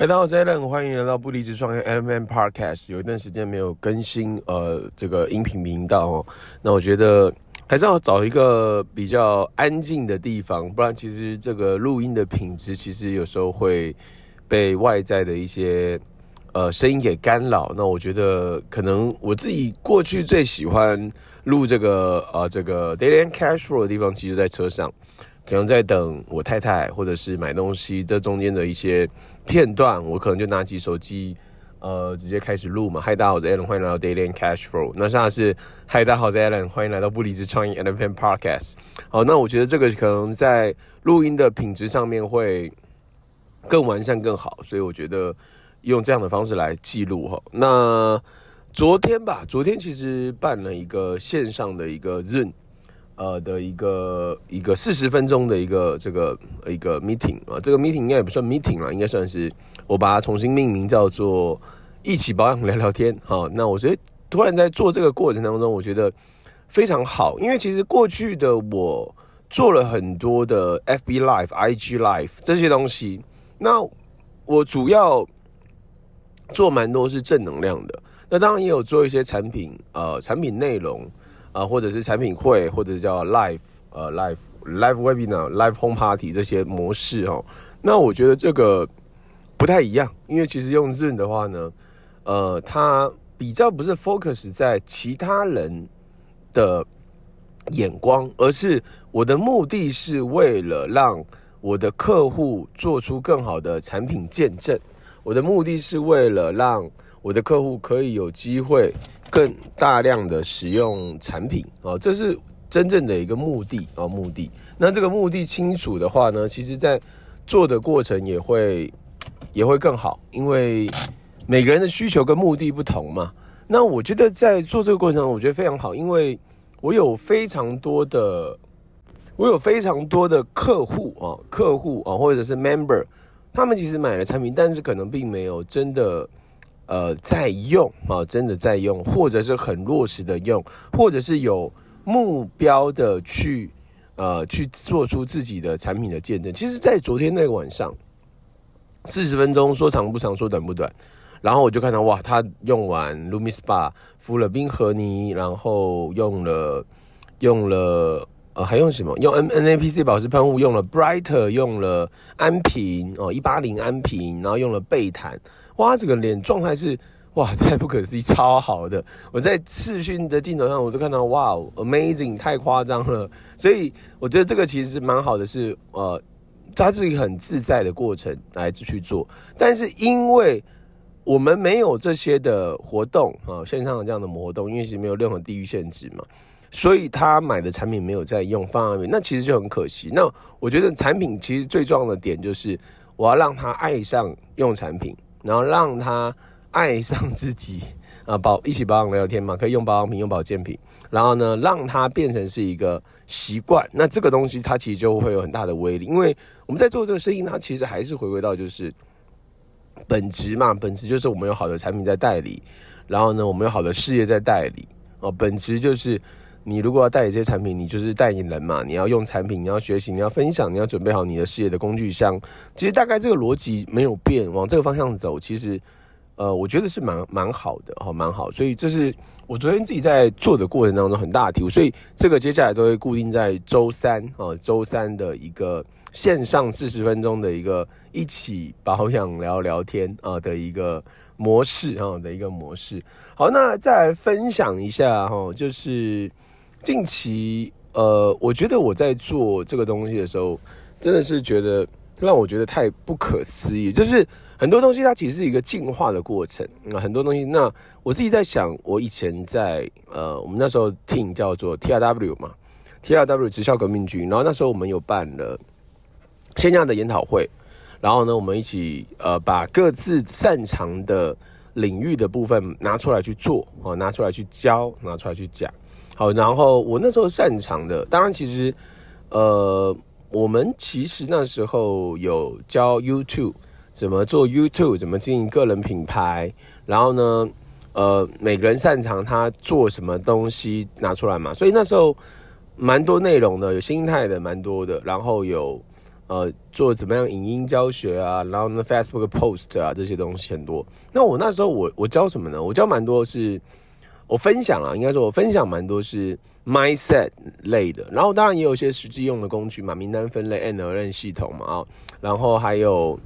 嗨，大家好，我是 Alan，欢迎来到不离职创业 LMM Podcast。有一段时间没有更新呃这个音频频道哦，那我觉得还是要找一个比较安静的地方，不然其实这个录音的品质其实有时候会被外在的一些呃声音给干扰。那我觉得可能我自己过去最喜欢录这个呃这个 Daily Cash Flow 的地方，其实在车上。可能在等我太太，或者是买东西，这中间的一些片段，我可能就拿起手机，呃，直接开始录嘛。嗨，大家好，我是 Alan，欢迎来到 Daily Cash Flow。那现在是嗨，大家好，我是 Alan，欢迎来到不离职创业 Element Podcast。好，那我觉得这个可能在录音的品质上面会更完善、更好，所以我觉得用这样的方式来记录哈。那昨天吧，昨天其实办了一个线上的一个 Zoom。呃的一个一个四十分钟的一个这个一个 meeting 啊，这个 meeting 应该也不算 meeting 啦，应该算是我把它重新命名叫做一起保养聊聊天。好，那我觉得突然在做这个过程当中，我觉得非常好，因为其实过去的我做了很多的 FB Live、IG Live 这些东西，那我主要做蛮多是正能量的，那当然也有做一些产品呃产品内容。啊，或者是产品会，或者叫 live 呃 live live webinar live home party 这些模式哦，那我觉得这个不太一样，因为其实用 Zoom 的话呢，呃，它比较不是 focus 在其他人的眼光，而是我的目的是为了让我的客户做出更好的产品见证，我的目的是为了让我的客户可以有机会。更大量的使用产品啊，这是真正的一个目的啊，目的。那这个目的清楚的话呢，其实在做的过程也会也会更好，因为每个人的需求跟目的不同嘛。那我觉得在做这个过程中，我觉得非常好，因为我有非常多的我有非常多的客户啊，客户啊，或者是 member，他们其实买了产品，但是可能并没有真的。呃，在用啊，真的在用，或者是很落实的用，或者是有目标的去呃去做出自己的产品的见证。其实，在昨天那个晚上，四十分钟说长不长，说短不短，然后我就看到哇，他用完 LumiSpa 敷了冰河泥，然后用了用了呃还用什么？用 N NAPC 保湿喷雾，用了 Brighter，用了安瓶哦，一八零安瓶，然后用了贝坦。哇，这个脸状态是哇，太不可思议，超好的！我在视讯的镜头上，我都看到哇，amazing，太夸张了。所以我觉得这个其实蛮好的是，是呃，它是一个很自在的过程来去做。但是因为我们没有这些的活动啊，线上的这样的活动，因为是没有任何地域限制嘛，所以他买的产品没有在用放在那，那其实就很可惜。那我觉得产品其实最重要的点就是，我要让他爱上用产品。然后让他爱上自己 啊，保一起保养聊聊天嘛，可以用保养品、用保健品。然后呢，让他变成是一个习惯。那这个东西它其实就会有很大的威力，因为我们在做这个生意，它其实还是回归到就是本质嘛，本质就是我们有好的产品在代理，然后呢，我们有好的事业在代理哦，本质就是。你如果要代理这些产品，你就是代言人嘛。你要用产品，你要学习，你要分享，你要准备好你的事业的工具箱。其实大概这个逻辑没有变，往这个方向走，其实，呃，我觉得是蛮蛮好的哈，蛮好。所以这是我昨天自己在做的过程当中很大的体悟。所以这个接下来都会固定在周三啊，周三的一个线上四十分钟的一个一起保养聊聊天啊的一个模式啊的一个模式。好，那再来分享一下哈，就是。近期，呃，我觉得我在做这个东西的时候，真的是觉得让我觉得太不可思议。就是很多东西它其实是一个进化的过程啊，很多东西。那我自己在想，我以前在呃，我们那时候 team 叫做 TRW 嘛，TRW 直销革命军。然后那时候我们有办了线下的研讨会，然后呢，我们一起呃把各自擅长的领域的部分拿出来去做哦，拿出来去教，拿出来去讲。好，然后我那时候擅长的，当然其实，呃，我们其实那时候有教 YouTube 怎么做 YouTube，怎么经营个人品牌，然后呢，呃，每个人擅长他做什么东西拿出来嘛，所以那时候蛮多内容的，有心态的蛮多的，然后有呃，做怎么样影音教学啊，然后呢，Facebook post 啊，这些东西很多。那我那时候我我教什么呢？我教蛮多是，我分享啊，应该说我分享蛮多是 mindset 类的。然后当然也有一些实际用的工具嘛，名单分类、NLP 系统嘛啊，然后还有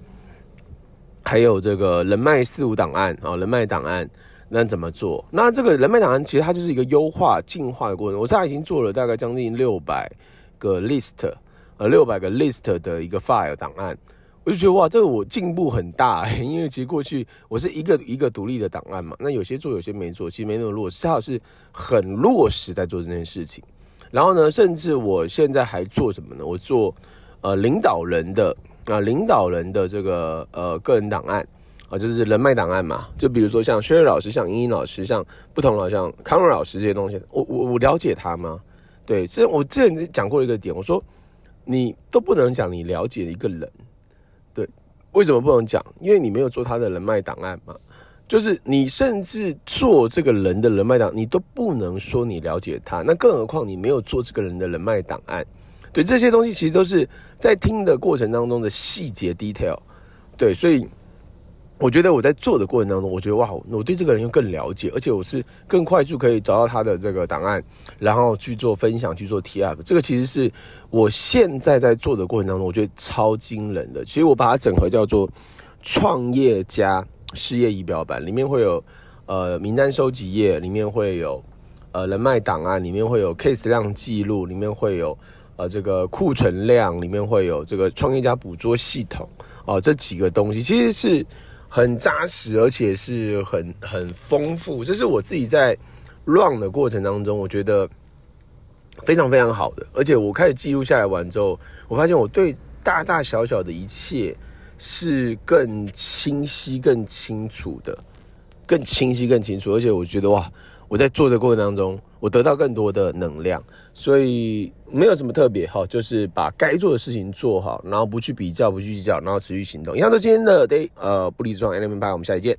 还有这个人脉四五档案啊，人脉档案那怎么做？那这个人脉档案其实它就是一个优化、进化的过程。我现在已经做了大概将近六百个 list。呃，六百个 list 的一个 file 档案，我就觉得哇，这个我进步很大，因为其实过去我是一个一个独立的档案嘛，那有些做，有些没做，其实没那么落实，它是很落实在做这件事情。然后呢，甚至我现在还做什么呢？我做呃领导人的啊，领导人的这个呃个人档案啊，就是人脉档案嘛。就比如说像薛瑞老师、像英英老师、像不同老师、像康瑞老师这些东西，我我我了解他吗？对，这我之前讲过一个点，我说。你都不能讲你了解一个人，对，为什么不能讲？因为你没有做他的人脉档案嘛。就是你甚至做这个人的人脉档，你都不能说你了解他。那更何况你没有做这个人的人脉档案，对，这些东西其实都是在听的过程当中的细节 detail，对，所以。我觉得我在做的过程当中，我觉得哇，我对这个人又更了解，而且我是更快速可以找到他的这个档案，然后去做分享，去做提案。这个其实是我现在在做的过程当中，我觉得超惊人的。其实我把它整合叫做创业家事业仪表板，里面会有呃名单收集页，里面会有呃人脉档案，里面会有 case 量记录，里面会有呃这个库存量，里面会有这个创业家捕捉系统哦、呃，这几个东西其实是。很扎实，而且是很很丰富，这是我自己在 run 的过程当中，我觉得非常非常好的。而且我开始记录下来完之后，我发现我对大大小小的一切是更清晰、更清楚的，更清晰、更清楚。而且我觉得哇，我在做的过程当中，我得到更多的能量，所以没有什么特别哈，就是把该做的事情做好，然后不去比较，不去计较，然后持续行动。以上就今天的 day，呃，不离职创业 Element 8，我们下期见。